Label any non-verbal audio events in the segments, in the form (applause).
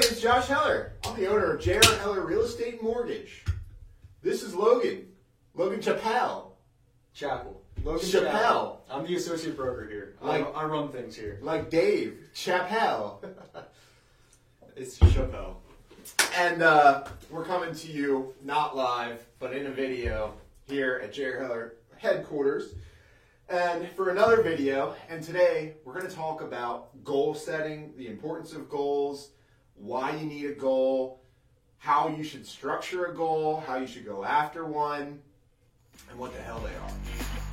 name's Josh Heller. I'm the owner of J.R. Heller Real Estate Mortgage. This is Logan. Logan Chappelle. Chapel. Logan Chappelle. I'm the associate broker here. Like- I, I run things here. Like Dave. Chappelle. (laughs) It's Chappelle. And uh, we're coming to you not live, but in a video here at J.R. Heller headquarters. And for another video, and today we're going to talk about goal setting, the importance of goals, why you need a goal, how you should structure a goal, how you should go after one, and what the hell they are.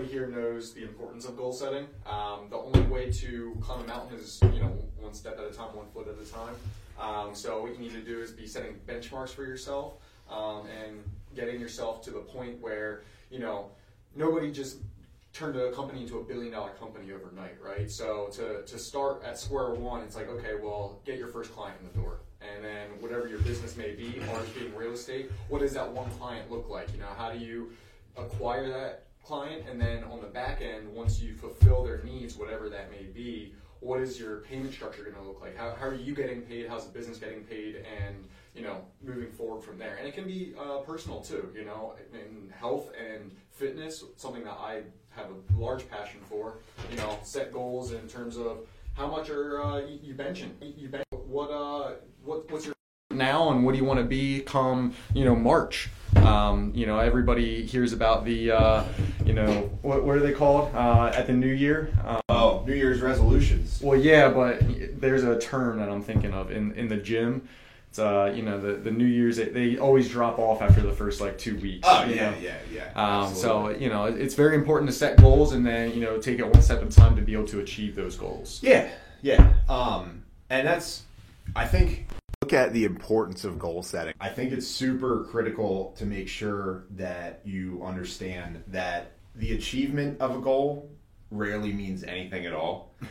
Everybody here knows the importance of goal setting. Um, the only way to climb a mountain is, you know, one step at a time, one foot at a time. Um, so what you need to do is be setting benchmarks for yourself um, and getting yourself to the point where, you know, nobody just turned a company into a billion dollar company overnight, right? So to, to start at square one, it's like, okay, well, get your first client in the door. And then whatever your business may be, ours being real estate, what does that one client look like? You know, how do you acquire that client? And then on the back end, once you fulfill their needs, whatever that may be, what is your payment structure going to look like? How, how are you getting paid? How's the business getting paid? And, you know, moving forward from there. And it can be uh, personal too, you know, in health and fitness, something that I have a large passion for. You know, set goals in terms of how much are uh, you benching? You bench, what uh, what what's your now and what do you want to be come you know March? Um, you know, everybody hears about the uh, you know what what are they called uh, at the New Year? Um, Oh, New Year's resolutions. well, yeah, but there's a term that I'm thinking of in, in the gym. It's uh, you know, the, the New Year's they, they always drop off after the first like two weeks. Oh, you yeah, know? yeah, yeah. Um, so you know, it's very important to set goals and then you know take it one step at a time to be able to achieve those goals. Yeah, yeah. Um, and that's, I think, look at the importance of goal setting. I think it's super critical to make sure that you understand that the achievement of a goal rarely means anything at all. (laughs)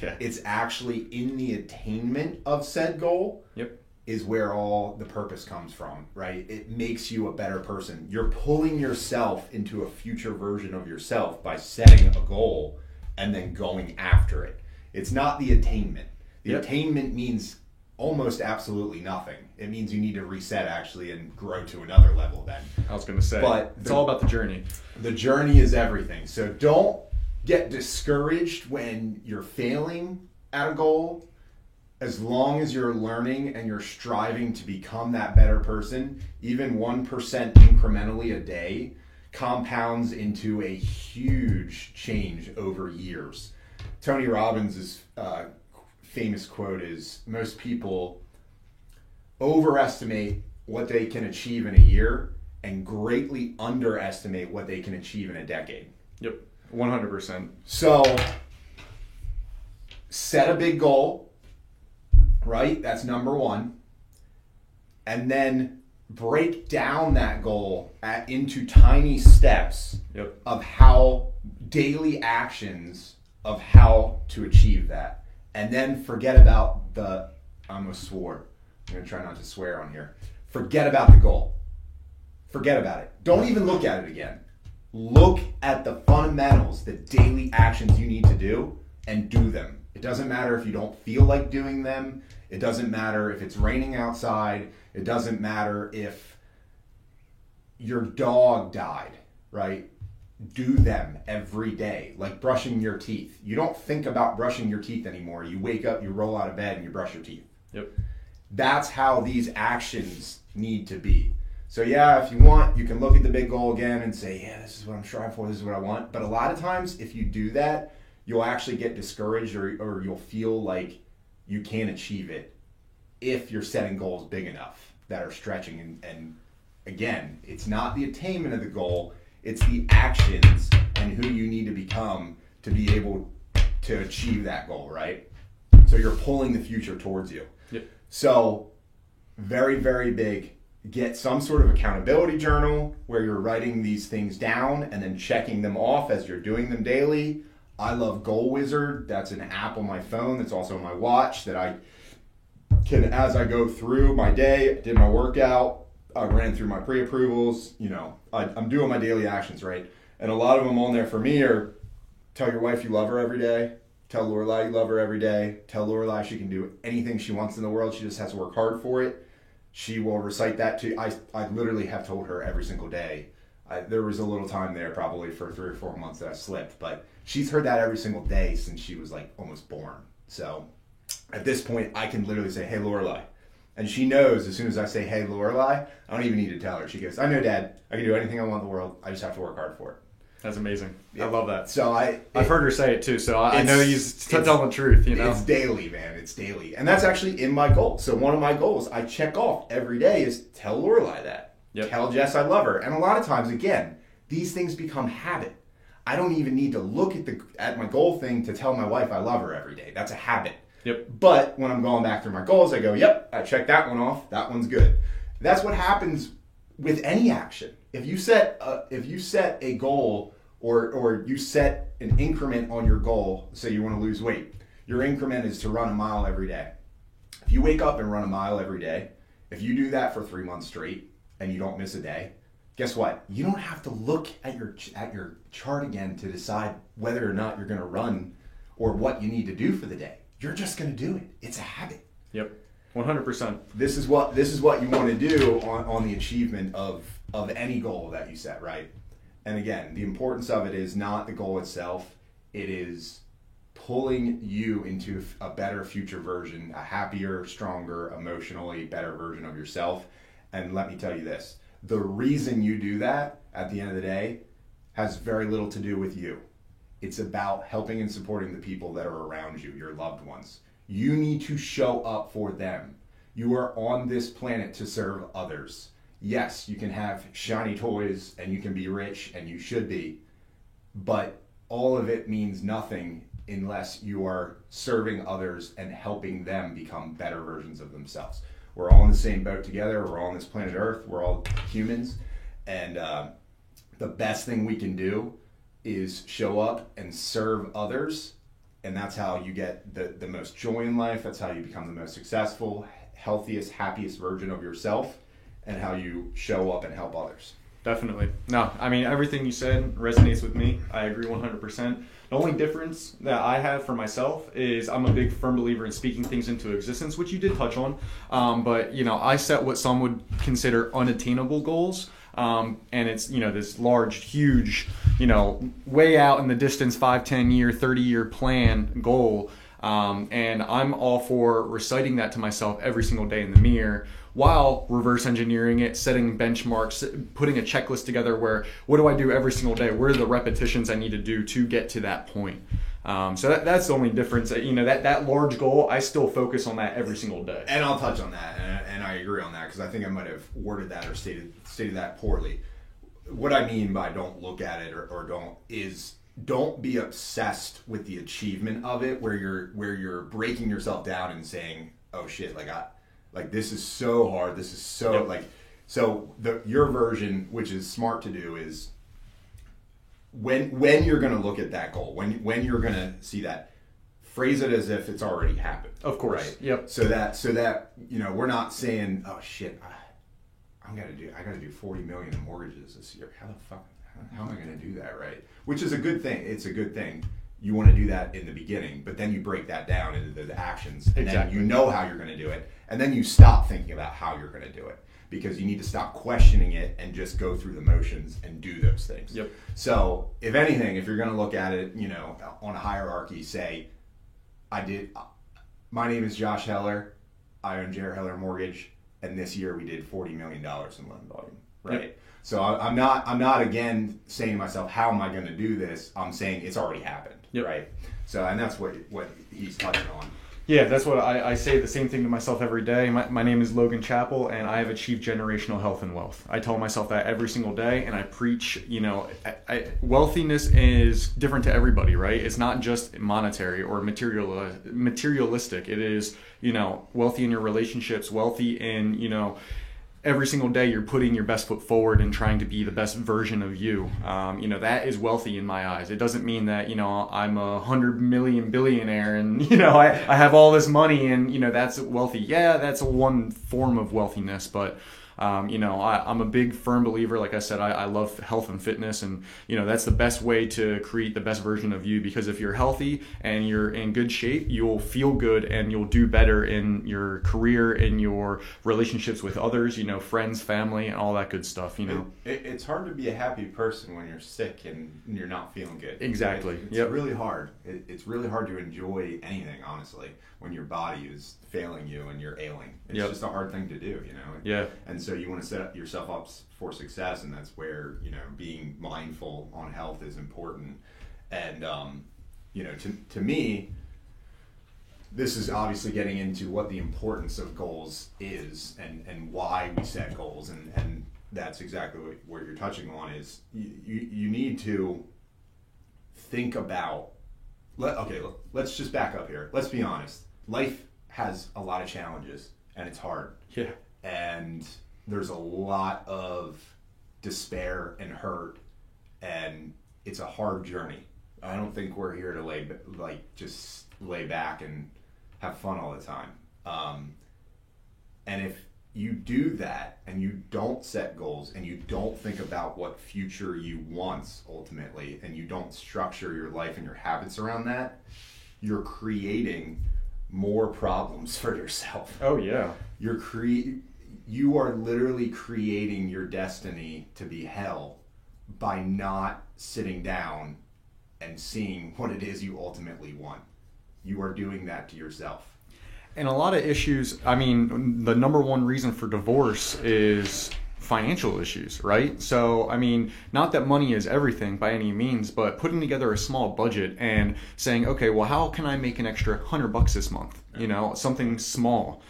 Yeah. It's actually in the attainment of said goal Yep. is where all the purpose comes from, right? It makes you a better person. You're pulling yourself into a future version of yourself by setting a goal and then going after it. It's not the attainment. The Yep. attainment means almost absolutely nothing. It means you need to reset actually and grow to another level then. I was gonna say, But it's the- all about the journey. The journey is everything. So don't get discouraged when you're failing at a goal. As long as you're learning and you're striving to become that better person, even 1% incrementally a day compounds into a huge change over years. Tony Robbins' is uh, famous quote is most people overestimate what they can achieve in a year and greatly underestimate what they can achieve in a decade. Yep. One hundred percent. So set a big goal, right? That's number one. And then break down that goal at, into tiny steps Yep. of how daily actions of how to achieve that. And then forget about the I almost swore. I'm gonna try not to swear on here. Forget about the goal. Forget about it. Don't even look at it again. Look at the fundamentals, the daily actions you need to do, and do them. It doesn't matter if you don't feel like doing them. It doesn't matter if it's raining outside. It doesn't matter if your dog died, right? Do them every day, like brushing your teeth. You don't think about brushing your teeth anymore. You wake up, you roll out of bed, and you brush your teeth. Yep. That's how these actions need to be. So, yeah, if you want, you can look at the big goal again and say, yeah, this is what I'm striving for, this is what I want. But a lot of times, if you do that, you'll actually get discouraged or, or you'll feel like you can't achieve it if you're setting goals big enough that are stretching. And, and again, it's not the attainment of the goal, it's the actions and who you need to become to be able to achieve that goal, right? So you're pulling the future towards you. Yep. So, very, very big. Get some sort of accountability journal where you're writing these things down and then checking them off as you're doing them daily. I love Goal Wizard. That's an app on my phone. That's also on my watch that I can, as I go through my day, did my workout, I ran through my pre-approvals. You know, I, I'm doing my daily actions right, and a lot of them on there for me are tell your wife you love her every day. Tell Lorelai you love her every day. Tell Lorelai she can do anything she wants in the world. She just has to work hard for it. She will recite that to. I I literally have told her every single day. I, there was a little time there probably for three or four months that I slipped, but she's heard that every single day since she was like almost born. So at this point, I can literally say, "Hey, Lorelai," and she knows as soon as I say, "Hey, Lorelai," I don't even need to tell her. She goes, "I know, Dad. I can do anything I want in the world. I just have to work hard for it." That's amazing. Yeah. I love that. So I, I've heard her say it too, so I, I know he's telling the truth. You know, It's daily, man. It's daily, and that's actually in my goal. So one of my goals I check off every day is tell Lorelai that. Yep. Tell Jess I love her, and a lot of times, again, these things become habit. I don't even need to look at the at my goal thing to tell my wife I love her every day. That's a habit. Yep. But when I'm going back through my goals, I go, "Yep, I checked that one off. That one's good." That's what happens with any action. If you set a, if you set a goal or or you set an increment on your goal, say you want to lose weight, your increment is to run a mile every day. If you wake up and run a mile every day, if you do that for three months straight and you don't miss a day, guess what? You don't have to look at your at your chart again to decide whether or not you're going to run or what you need to do for the day. You're just going to do it. It's a habit. Yep, one hundred percent. this is what this is what you want to do on, on the achievement of of any goal that you set right? And again the importance of it is not the goal itself. It is pulling you into a better future version a happier stronger emotionally better version of yourself. And let me tell you this. The reason you do that at the end of the day has very little to do with you it's about helping and supporting the people that are around you, your loved ones. You need to show up for them. You are on this planet to serve others. Yes, you can have shiny toys and you can be rich and you should be, but all of it means nothing unless you are serving others and helping them become better versions of themselves. We're all in the same boat together. We're all on this planet Earth. We're all humans. And uh, the best thing we can do is show up and serve others and that's how you get the, the most joy in life that's how you become the most successful healthiest happiest version of yourself and how you show up and help others Definitely. No, I mean everything you said resonates with me. I agree 100%. The only difference that I have for myself is I'm a big firm believer in speaking things into existence, which you did touch on. Um, but you know, I set what some would consider unattainable goals. Um, and it's you know this large, huge, you know, way out in the distance, five, ten year, thirty year plan goal. Um, and I'm all for reciting that to myself every single day in the mirror while reverse engineering it, setting benchmarks, putting a checklist together where what do I do every single day? Where are the repetitions I need to do to get to that point? Um, so that, that's the only difference. You know, that, that large goal, I still focus on that every single day. and i'll touch on that and, and i agree on that because i think i might have worded that or stated stated that poorly what i mean by don't look at it or, or don't is don't be obsessed with the achievement of it where you're where you're breaking yourself down and saying oh shit like i like this is so hard this is so Yep. like so the your version which is smart to do is when when you're going to look at that goal when when you're going to see that phrase it as if it's already happened Of course. Yep. so that so that you know we're not saying oh shit I, i'm gonna do i gotta do 40 million in mortgages this year how the fuck how, how am i gonna do that right which is a good thing it's a good thing you want to do that in the beginning but then you break that down into the actions and Exactly. then you know how you're gonna do it and then you stop thinking about how you're gonna do it because you need to stop questioning it and just go through the motions and do those things Yep. so if anything if you're gonna look at it you know on a hierarchy say I did. My name is Josh Heller. I own J.R. Heller Mortgage, and this year we did forty million dollars in loan volume. Right. Yep. So I, I'm not. I'm not again saying to myself, "How am I going to do this?" I'm saying it's already happened. Yep. Right. So and that's what what he's touching on. Yeah, that's what I, I say the same thing to myself every day. My, my name is Logan Chapel, and I have achieved generational health and wealth. I tell myself that every single day, and I preach, you know, I, I, wealthiness is different to everybody, right? It's not just monetary or material, materialistic. It is, you know, wealthy in your relationships, wealthy in, you know, every single day you're putting your best foot forward and trying to be the best version of you. Um, you know, that is wealthy in my eyes. It doesn't mean that, you know, I'm a hundred million billionaire and, (laughs) you know, I, I have all this money and, you know, that's wealthy. Yeah, that's one form of wealthiness, but um, you know, I, am a big firm believer. Like I said, I, I, love health and fitness, and you know that's the best way to create the best version of you. Because if you're healthy and you're in good shape, you'll feel good and you'll do better in your career, in your relationships with others, you know, friends, family, and all that good stuff. You know, it, it, it's hard to be a happy person when you're sick and you're not feeling good. Exactly. It's yep. really hard. It, it's really hard to enjoy anything, honestly, when your body is failing you and you're ailing. It's yep. just a hard thing to do, you know. Yeah. And so you want to set yourself up for success, and that's where you know being mindful on health is important. And um, you know, to to me, this is obviously getting into what the importance of goals is and and why we set goals, and and that's exactly what, what you're touching on is you, you, you need to think about let, okay let's just back up here let's be honest life has a lot of challenges and it's hard. Yeah. And there's a lot of despair and hurt and it's a hard journey. I don't think we're here to lay like just lay back and have fun all the time. Um, and if you do that and you don't set goals and you don't think about what future you want ultimately and you don't structure your life and your habits around that, you're creating more problems (laughs) for yourself. Oh yeah. You're cre- you are literally creating your destiny to be hell by not sitting down and seeing what it is you ultimately want. You are doing that to yourself. And a lot of issues, I mean, the number one reason for divorce is financial issues, right? So, I mean, not that money is everything by any means, but putting together a small budget and saying, okay, well, how can I make an extra hundred bucks this month? You know, something small.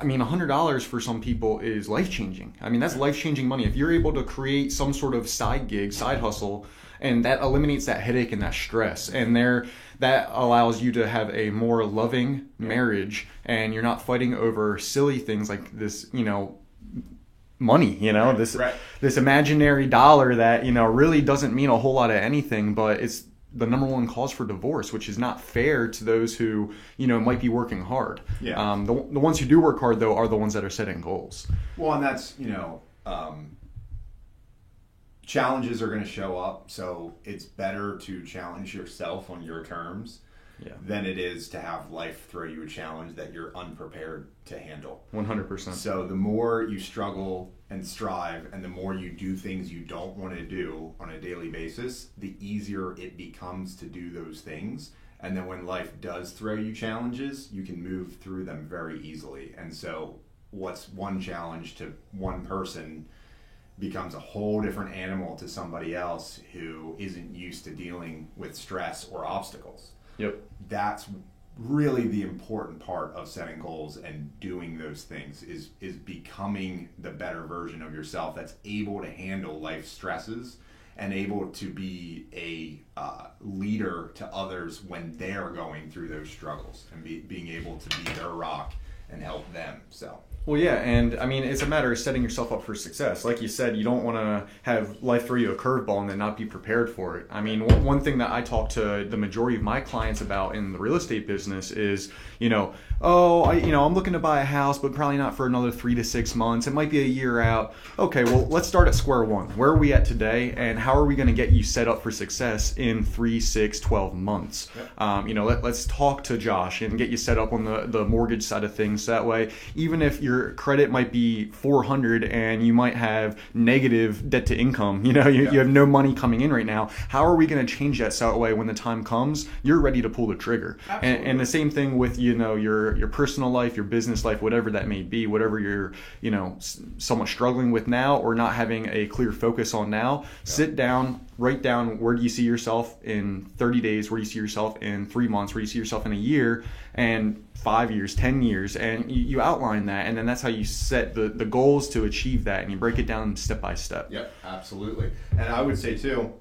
I mean, $100 for some people is life changing. I mean, that's life changing money. If you're able to create some sort of side gig, side hustle, and that eliminates that headache and that stress, and there, that allows you to have a more loving marriage, and you're not fighting over silly things like this, you know, money you know right, this right. this imaginary dollar that you know really doesn't mean a whole lot of anything but it's the number one cause for divorce which is not fair to those who you know might be working hard yeah. um, the, the ones who do work hard though are the ones that are setting goals well and that's you know um, challenges are going to show up so it's better to challenge yourself on your terms yeah. than it is to have life throw you a challenge that you're unprepared to handle. 100%. So the more you struggle and strive and the more you do things you don't want to do on a daily basis, the easier it becomes to do those things. And then when life does throw you challenges, you can move through them very easily. And so what's one challenge to one person becomes a whole different animal to somebody else who isn't used to dealing with stress or obstacles. Yep. That's really the important part of setting goals and doing those things is is becoming the better version of yourself that's able to handle life stresses and able to be a uh, leader to others when they're going through those struggles and be, being able to be their rock and help them. So well, yeah, and I mean, it's a matter of setting yourself up for success. Like you said, you don't want to have life throw you a curveball and then not be prepared for it. I mean, one thing that I talk to the majority of my clients about in the real estate business is, you know, oh, I, you know, I'm looking to buy a house, but probably not for another three to six months. It might be a year out. Okay, well, let's start at square one. Where are we at today, and how are we going to get you set up for success in three, six, 12 months? Yep. Um, you know, let, let's talk to Josh and get you set up on the, the mortgage side of things. That way, even if you're your credit might be 400 and you might have negative debt to income. You know, you, yeah. you have no money coming in right now. How are we going to change that so that way when the time comes, you're ready to pull the trigger? And, and, the same thing with, you know, your, your personal life, your business life, whatever that may be, whatever you're, you know, somewhat struggling with now or not having a clear focus on now, yeah. sit down, write down where do you see yourself in 30 days, where do you see yourself in three months, where do you see yourself in a year, and five years, 10 years, and you, you, outline that, and then that's how you set the, the goals to achieve that, and you break it down step by step. Yep, absolutely. And I would say, too,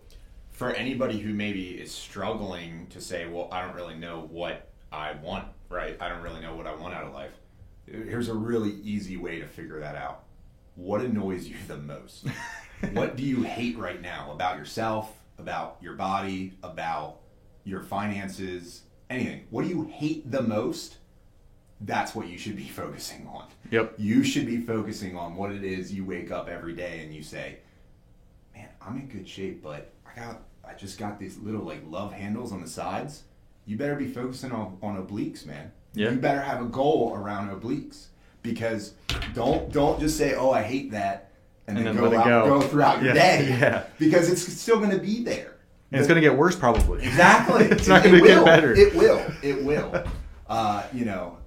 for anybody who maybe is struggling to say, well, I don't really know what I want, right? I don't really know what I want out of life. Here's a really easy way to figure that out what annoys you the most? what do you hate right now about yourself, about your body, about your finances, anything? What do you hate the most? That's what you should be (laughs) focusing on. Yep. You should be focusing on what it is you wake up every day and you say, "Man, I'm in good shape, but I got I just got these little like love handles on the sides." You better be focusing on, on obliques, man. Yeah. You better have a goal around obliques because don't don't just say, "Oh, I hate that," and, And then, then go, it out, go. go throughout your day. (laughs) yeah. Because it's still going to be there. And it's going to get worse probably. Exactly. (laughs) it's not It going to get will. better. It will. It will. Uh, you know,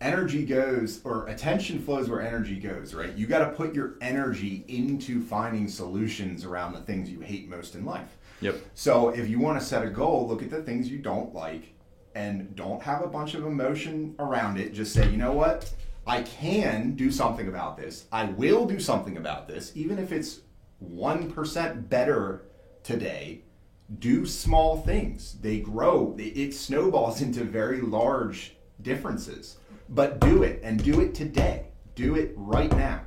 energy goes or attention flows where energy goes, right? You got to put your energy into finding solutions around the things you hate most in life. Yep. So if you want to set a goal, look at the things you don't like and don't have a bunch of emotion around it. Just say, you know what? I can do something about this. I will do something about this, even if it's 1% better today. Do small things. They grow. It snowballs (laughs) into very large differences. But do it and do it today. Do it right now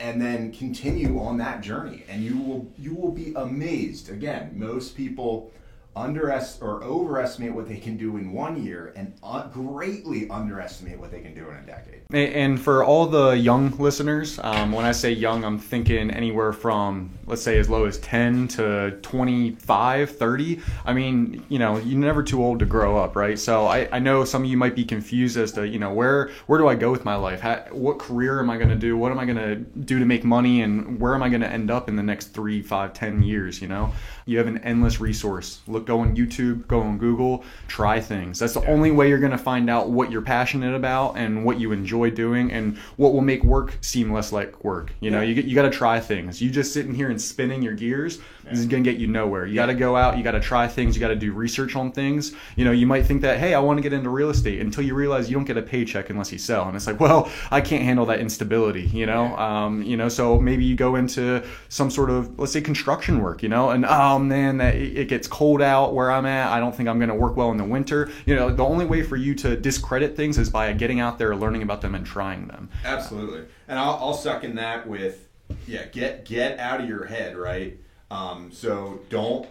and then continue on that journey and you will you will be amazed again most people underestimate or overestimate what they can do in one year and uh, greatly underestimate what they can do in a decade And for all the young listeners, um, when I say young, I'm thinking anywhere from, let's say, as low as 10 to 25, 30. I mean, you know, you're never too old to grow up, right? So I, I know some of you might be confused as to, you know, where where do I go with my life? How, what career am I going to do? What am I going to do to make money? And where am I going to end up in the next three, five, ten years, you know? You have an endless resource. Look, go on YouTube, go on Google, try things. That's the only way you're going to find out what you're passionate about and what you enjoy doing and what will make work seem less like work. You know, Yeah. you, you got to try things. You just sitting here and spinning your gears this is going to get you nowhere. You got to go out, you got to try things, you got to do research on things. You know, you might think that, hey, I want to get into real estate until you realize you don't get a paycheck unless you sell. And it's like, well, I can't handle that instability, you know? Um, you know, so maybe you go into some sort of, let's say, construction work, you know, and oh man, that it it gets cold out where I'm at. I don't think I'm going to work well in the winter. You know, the only way for you to discredit things is by getting out there, learning about them, and trying them. Absolutely, and I'll, I'll second that with yeah, get get out of your head, right? Um, so don't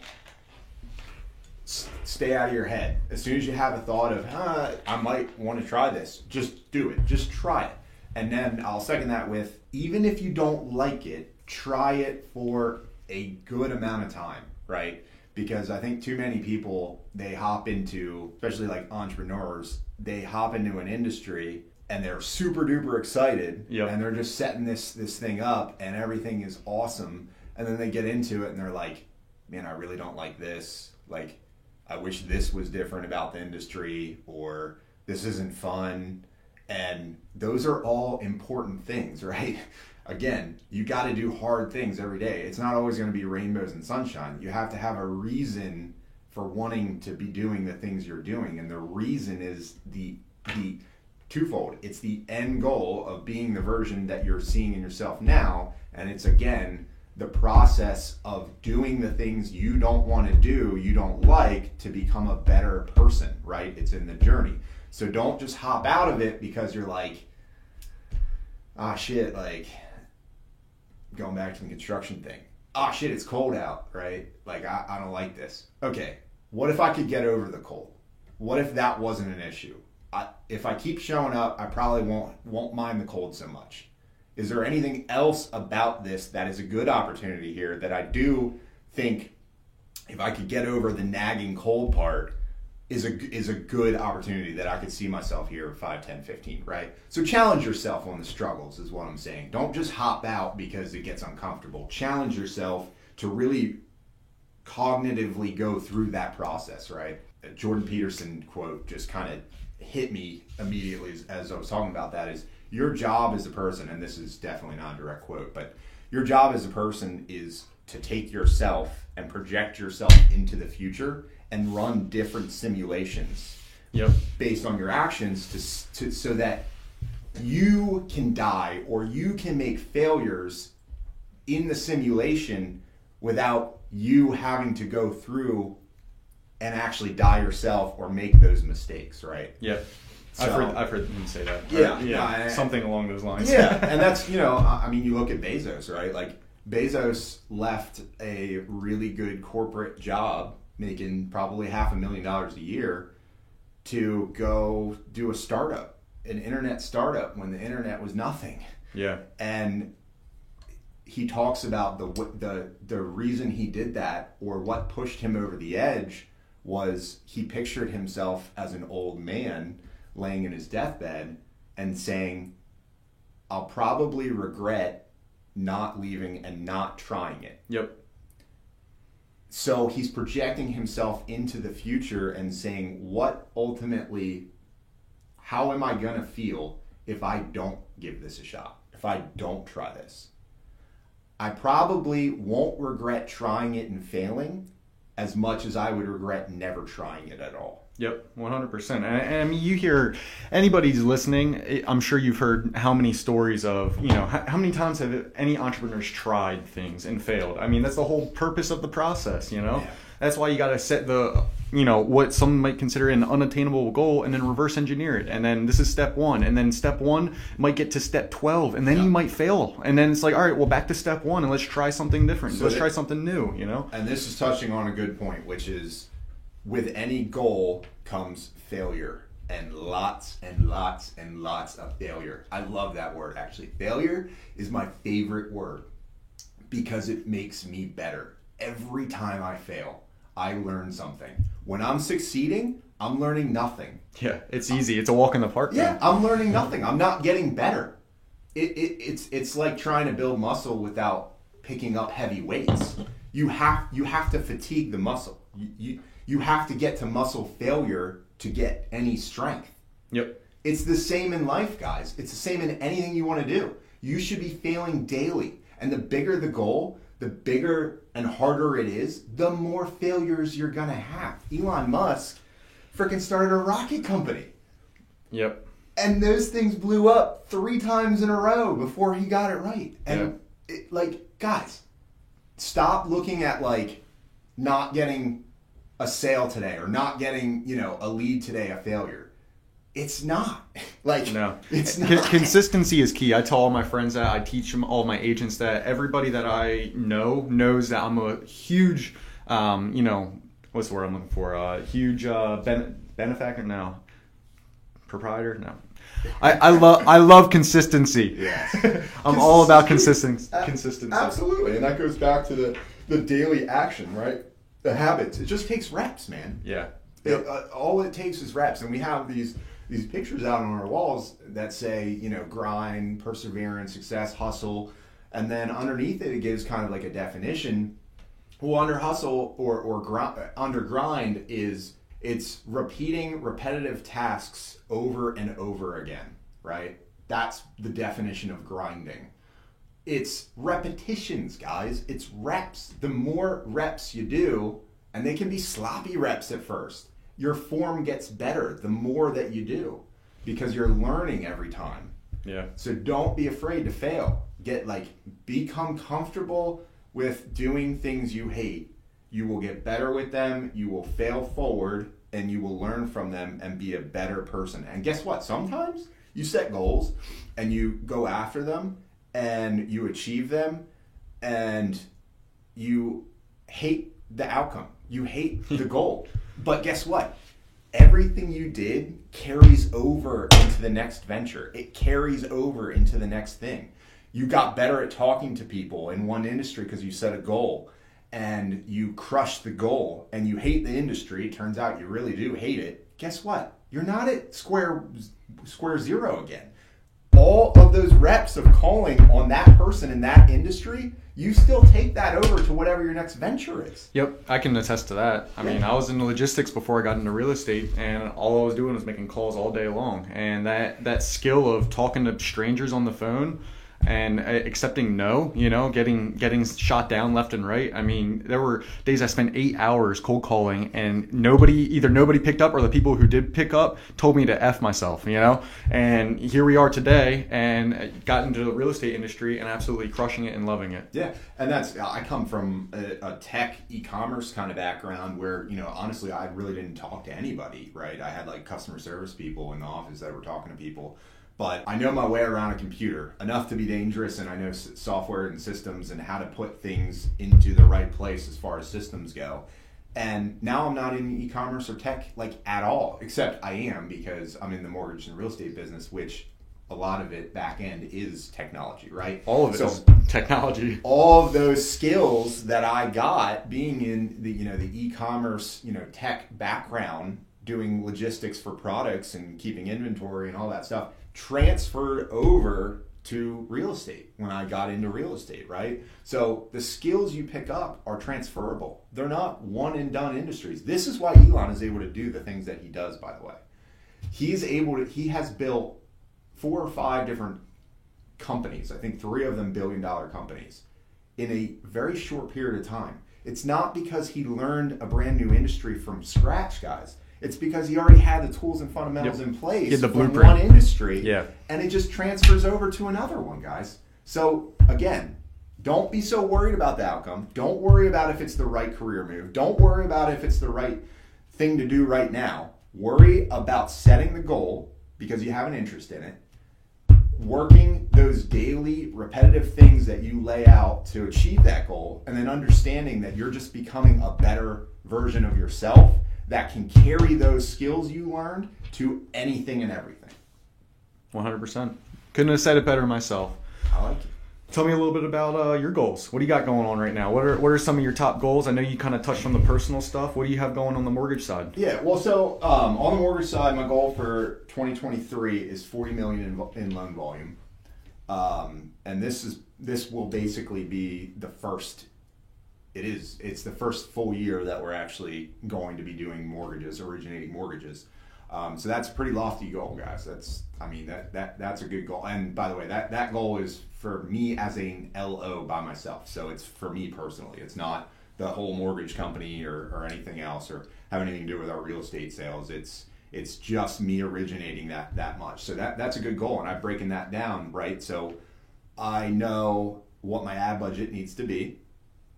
stay out of your head. As soon as you have a thought of, huh, I might want to try this, just do it. Just try it, and then I'll second that with even if you don't like it, try it for a good amount of time, right? Because I think too many people they hop into, especially like entrepreneurs, they hop into an industry and they're super duper excited Yep. and they're just setting this this thing up and everything is awesome. And then they get into it and they're like man i really don't like this. Like i wish this was different about the industry or this isn't fun. And those are all important things (laughs) right again you got to do hard things every day. It's not always going to be rainbows and sunshine. You have to have a reason for wanting to be doing the things you're doing and the reason is the the twofold. It's the end goal of being the version that you're seeing in yourself now and it's again the process of doing the things you don't want to do you don't like to become a better person right? It's in the journey. So don't just hop out of it because you're like ah shit like going back to the construction thing. Ah, shit, it's cold out, right? Like, I, I don't like this. Okay, what if I could get over the cold? What if that wasn't an issue? I, if I keep showing up, I probably won't won't mind the cold so much. Is there anything else about this that is a good opportunity here that I do think if I could get over the nagging cold part is a is a good opportunity that I could see myself here 5 10 15 right? So challenge yourself on the struggles is what I'm saying. Don't just hop out because it gets uncomfortable. Challenge yourself to really cognitively go through that process right? A Jordan Peterson quote just kind of hit me immediately as, as I was talking about that is your job as a person and this is definitely not a direct quote but your job as a person is to take yourself and project yourself into the future and run different simulations Yep. based on your actions to, to so that you can die or you can make failures in the simulation without you having to go through and actually die yourself or make those mistakes right Yep. I've heard I've heard him say that. Yeah, yeah, no, I- something along those lines. Yeah, (laughs) and that's you know, I mean, you look at Bezos, right? Like Bezos left a really good corporate job, making probably half a million dollars a year, to go do a startup, an internet startup, when the internet was nothing. yeah, and he talks about the the the reason he did that or what pushed him over the edge was he pictured himself as an old man laying in his deathbed and saying I'll probably regret not leaving and not trying it. yep, So he's projecting himself into the future and saying, what ultimately, how am I going to feel if I don't give this a shot? If I don't try this? I probably won't regret trying it and failing as much as I would regret never trying it at all. Yep, one hundred percent. And I mean, you hear anybody's listening. eh, I'm sure you've heard how many stories of you know how, how many times have any entrepreneurs tried things and failed. I mean, that's the whole purpose of the process. You know, Yeah. that's why you got to set the you know what some might consider an unattainable goal and then reverse engineer it. And then this is step one, and then step one might get to step twelve, and then Yeah. you might fail. And then it's like, all right, well, back to step one, and let's try something different. So let's that- try something new. You know. And this is touching on a good point, which is with any goal comes failure and lots and lots and lots of failure. I love that word actually. Failure is my favorite word because it makes me better. Every time I fail, I learn something. When I'm succeeding, I'm learning nothing. Yeah, it's easy. It's a walk in the park. Yeah, man. I'm learning nothing. I'm not getting better. It, it, it's it's like trying to build muscle without picking up heavy weights. You have you have to fatigue the muscle. You, you you have to get to muscle failure to get any strength. Yep. It's the same in life, guys. It's the same in anything you want to do. You should be failing daily. And the bigger the goal, the bigger and harder it is, the more failures you're going to have. Elon Musk freaking started a rocket company. Yep. And those things blew up three times in a row before he got it right. And it, like, guys, stop looking at like not getting a sale today or not getting, you know, a lead today a failure. It's not. (laughs) Like, No, it's not. consistency is key. I tell all my friends that. I teach them, all my agents that. Everybody that I know knows that I'm a huge, um, you know, what's the word I'm looking for? A huge uh, ben- benefactor? No, proprietor? No. I, I love I love consistency. Yes. (laughs) I'm all about Consistency. consistency. Consistency. Absolutely. And that goes back to the, the daily action, right? The habits. It just takes reps, man. Yeah. It, uh, all it takes is reps, and we have these these pictures out on our walls that say, you know, grind, perseverance, success, hustle, and then underneath it, it gives kind of like a definition. Well, under hustle or or gr- under grind is it's repeating repetitive tasks over and over again, right? That's the definition of grinding. It's repetitions, guys. It's reps. The more reps you do, and they can be sloppy reps at first, your form gets better the more that you do because you're learning every time. Yeah. So don't be afraid to fail. Get like become comfortable with doing things you hate. You will get better with them, you will fail forward, and you will learn from them and be a better person. And guess what? Sometimes you set goals and you go after them and you achieve them and you hate the outcome. You hate (laughs) the goal. But guess what? Everything you did carries over into the next venture. It carries over into the next thing. You got better at talking to people in one industry because you set a goal and you crushed the goal and you hate the industry. It turns out you really do hate it. Guess what? You're not at square square zero again all of those reps of calling on that person in that industry, you still take that over to whatever your next venture is. Yep, I can attest to that. I mean, I was in logistics before I got into real estate, and all I was doing was making calls all day long. And that that skill of talking to strangers on the phone, and uh, accepting no, you know, getting getting shot down left and right. I mean, there were days I spent eight hours cold calling, and nobody, either nobody picked up or the people who did pick up told me to f myself, you know. And here we are today, and got into the real estate industry and absolutely crushing it and loving it. Yeah, and that's I come from a, a tech e-commerce kind of background where you know honestly I really didn't talk to anybody. Right, I had like customer service people in the office that were talking to people but I know my way around a computer enough to be dangerous, and I know software and systems and how to put things into the right place as far as systems go. And now I'm not in e-commerce or tech like at all, except I am because I'm in the mortgage and real estate business, which a lot of it back end is technology, right? All of it so, is technology. (laughs) All of those skills that I got being in the you know the e-commerce you know tech background, doing logistics for products and keeping inventory and all that stuff transferred over to real estate when I got into real estate, right? So the skills you pick up are transferable. They're not one and done industries. This is why Elon is able to do the things that he does, by the way. He's able to, he has built four or five different companies, I think three of them billion dollar companies, in a very short period of time. It's not because he learned a brand new industry from scratch, guys. It's because he already had the tools and fundamentals yep. in place in the from one industry, yeah. and it just transfers over to another one, guys. So again, don't be so worried about the outcome. Don't worry about if it's the right career move. Don't worry about if it's the right thing to do right now. Worry about setting the goal because you have an interest in it. Working those daily repetitive things that you lay out to achieve that goal, and then understanding that you're just becoming a better version of yourself that can carry those skills you learned to anything and everything. 100%. Couldn't have said it better myself. I like it. Tell me a little bit about uh, your goals. What do you got going on right now? What are what are some of your top goals? I know you kind of touched on the personal stuff. What do you have going on the mortgage side? Yeah, well, so um, on the mortgage side, my goal for 2023 is 40 million in, in loan volume, um, and this is this will basically be the first it is it's the first full year that we're actually going to be doing mortgages, originating mortgages. Um, so that's a pretty lofty goal, guys. That's I mean that that that's a good goal. And by the way, that that goal is for me as an LO by myself. So it's for me personally. It's not the whole mortgage company or, or anything else or have anything to do with our real estate sales. It's it's just me originating that that much. So that that's a good goal, and I've broken that down right. So I know what my ad budget needs to be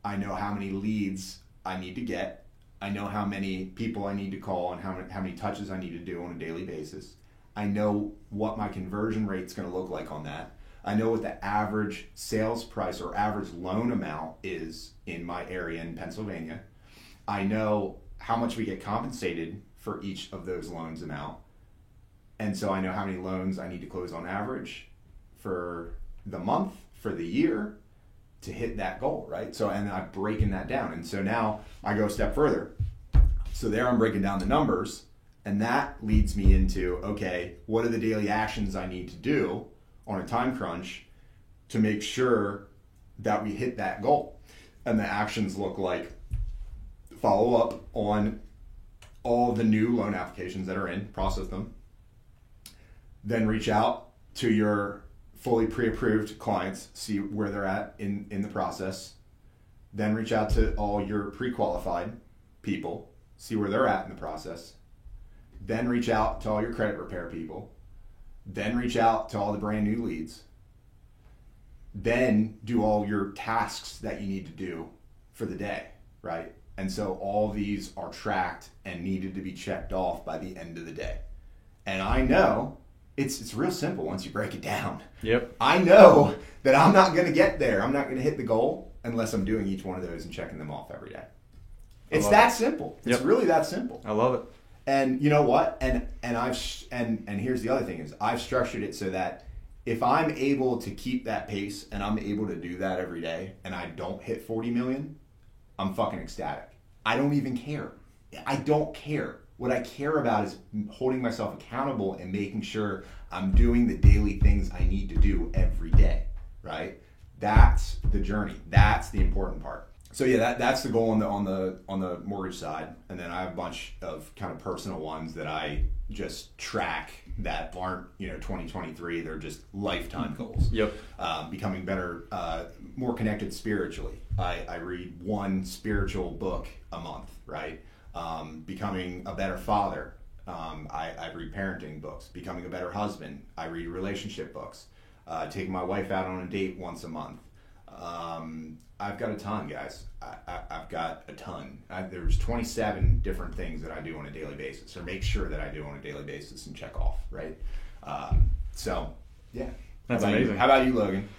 I know how many leads I need to get. I know how many people I need to call and how many, how many touches I need to do on a daily basis. I know what my conversion rate is going to look like on that. I know what the average sales price or average loan amount is in my area in Pennsylvania. I know how much we get compensated for each of those loans amount. And so I know how many loans I need to close on average for the month, for the year, to hit that goal, right? So, and I'm breaking that down. And so now I go a step further. So there I'm breaking down the numbers, and that leads me into okay, what are the daily actions I need to do on a time crunch to make sure that we hit that goal? And the actions look like follow up on all the new loan applications that are in, process them, then reach out to your fully pre-approved clients, see where they're at in, in the process, then reach out to all your pre-qualified people, see where they're at in the process, then reach out to all your credit repair people, then reach out to all the brand new leads, then do all your tasks that you need to do for the day, right? And so all these are tracked and needed to be checked off by the end of the day. And I know it's it's real simple once you break it down. Yep. I know that I'm not going to get there. I'm not going to hit the goal unless I'm doing each one of those and checking them off every day. It's that it. simple. It's yep. really that simple. I love it. And you know what? And and I've and and here's the other thing is I've structured it so that if I'm able to keep that pace and I'm able to do that every day and I don't hit 40 million, I'm fucking ecstatic. I don't even care. I don't care. What I care about is holding myself accountable and making sure I'm doing the daily things I need to do every day, right? That's the journey. That's the important part. So yeah, that, that's the goal on the on the on the mortgage side, and then I have a bunch of kind of personal ones that I just track that aren't you know 2023 they're just lifetime goals Yep. um, becoming better uh, more connected spiritually I, I read one spiritual book a month right um, becoming a better father um, I, I read parenting books becoming a better husband i read relationship books uh, taking my wife out on a date once a month um, I've got a ton, guys. I, I, I've got a ton. I, there's 27 different things that I do on a daily basis, or make sure that I do on a daily basis and check off, right? Um, so, yeah. That's How about you? amazing. How about you, Logan?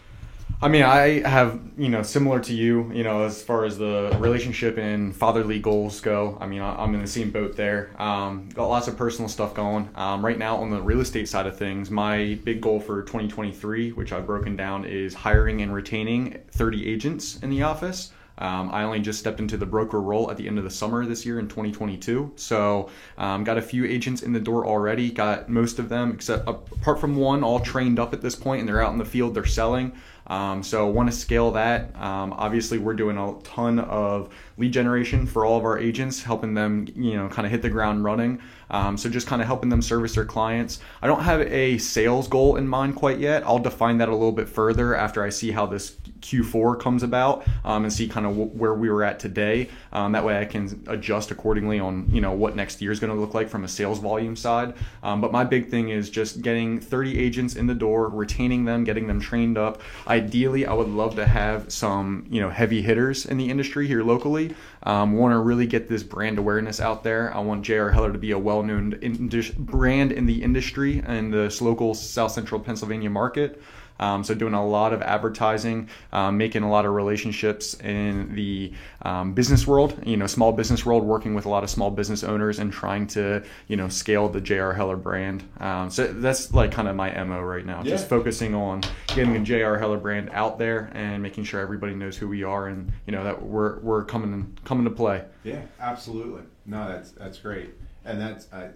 I mean, I have, you know, similar to you, you know, as far as the relationship and fatherly goals go. I mean, I'm in the same boat there. Um, got lots of personal stuff going. Um, right now, on the real estate side of things, my big goal for 2023, which I've broken down, is hiring and retaining 30 agents in the office. Um, I only just stepped into the broker role at the end of the summer this year in 2022. So, um, got a few agents in the door already. Got most of them, except apart from one, all trained up at this point, and they're out in the field. They're selling. Um, so, want to scale that. Um, obviously, we're doing a ton of lead generation for all of our agents, helping them, you know, kind of hit the ground running. Um, so, just kind of helping them service their clients. I don't have a sales goal in mind quite yet. I'll define that a little bit further after I see how this Q4 comes about um, and see kind of w- where we were at today. Um, that way, I can adjust accordingly on you know what next year is going to look like from a sales volume side. Um, but my big thing is just getting 30 agents in the door, retaining them, getting them trained up. Ideally, I would love to have some you know heavy hitters in the industry here locally. Um, want to really get this brand awareness out there. I want J.R. Heller to be a well-known indus- brand in the industry and this local South Central Pennsylvania market. Um, so doing a lot of advertising, um, making a lot of relationships in the um, business world, you know, small business world, working with a lot of small business owners and trying to, you know, scale the J.R. Heller brand. Um, so that's like kind of my mo right now, just focusing on getting the J.R. Heller brand out there and making sure everybody knows who we are and you know that we're we're coming coming to play. Yeah, absolutely. No, that's that's great, and that's I,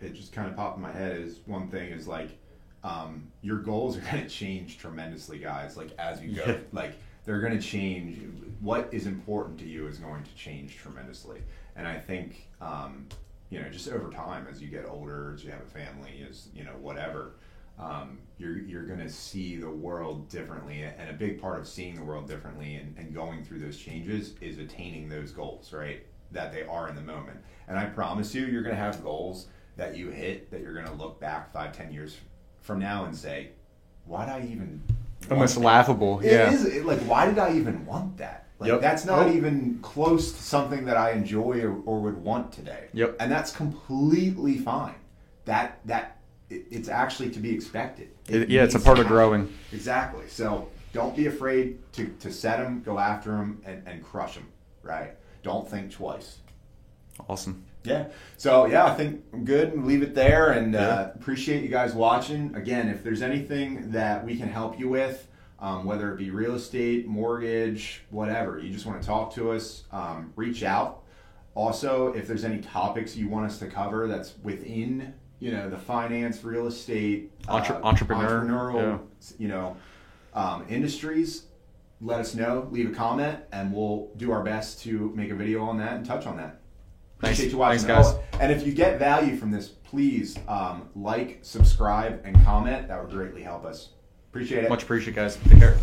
it. Just kind of popped in my head is one thing is like um, your goals are going to change tremendously, guys. Like as you go, Yeah. like they're going to change. What is important to you is going to change tremendously, and I think um, you know just over time as you get older, as you have a family, as you know whatever. Um, you're you're going to see the world differently, and a big part of seeing the world differently and, and going through those changes is attaining those goals, right? That they are in the moment. And I promise you, you're going to have goals that you hit that you're going to look back five, ten years from now and say, "Why did I even?" Almost that?" laughable, It yeah. is, it- like, why did I even want that? Like, Yep. that's not Yep. even close to something that I enjoy or, or would want today. Yep. And that's completely fine. That that it, it's actually to be expected. It- yeah, it's a part of growing. Exactly. So don't be afraid to, to set them, go after them, and, and crush them. Right. Don't think twice. Awesome. Yeah. So yeah, I think I'm good and leave it there. And Yeah. uh, appreciate you guys watching. Again, if there's anything that we can help you with, um, whether it be real estate, mortgage, whatever, you just want to talk to us, um, reach out. Also, if there's any topics you want us to cover that's within you know the finance, real estate, Entre- entrepreneur, entrepreneurial, you know, um, industries, let us know. Leave a comment, and we'll do our best to make a video on that and touch on that. Thanks. Appreciate you watching, Thanks, guys. Oh, and if you get value from this, please um, like, subscribe, and comment. That would greatly help us. Appreciate it. Much appreciated, guys. Take care.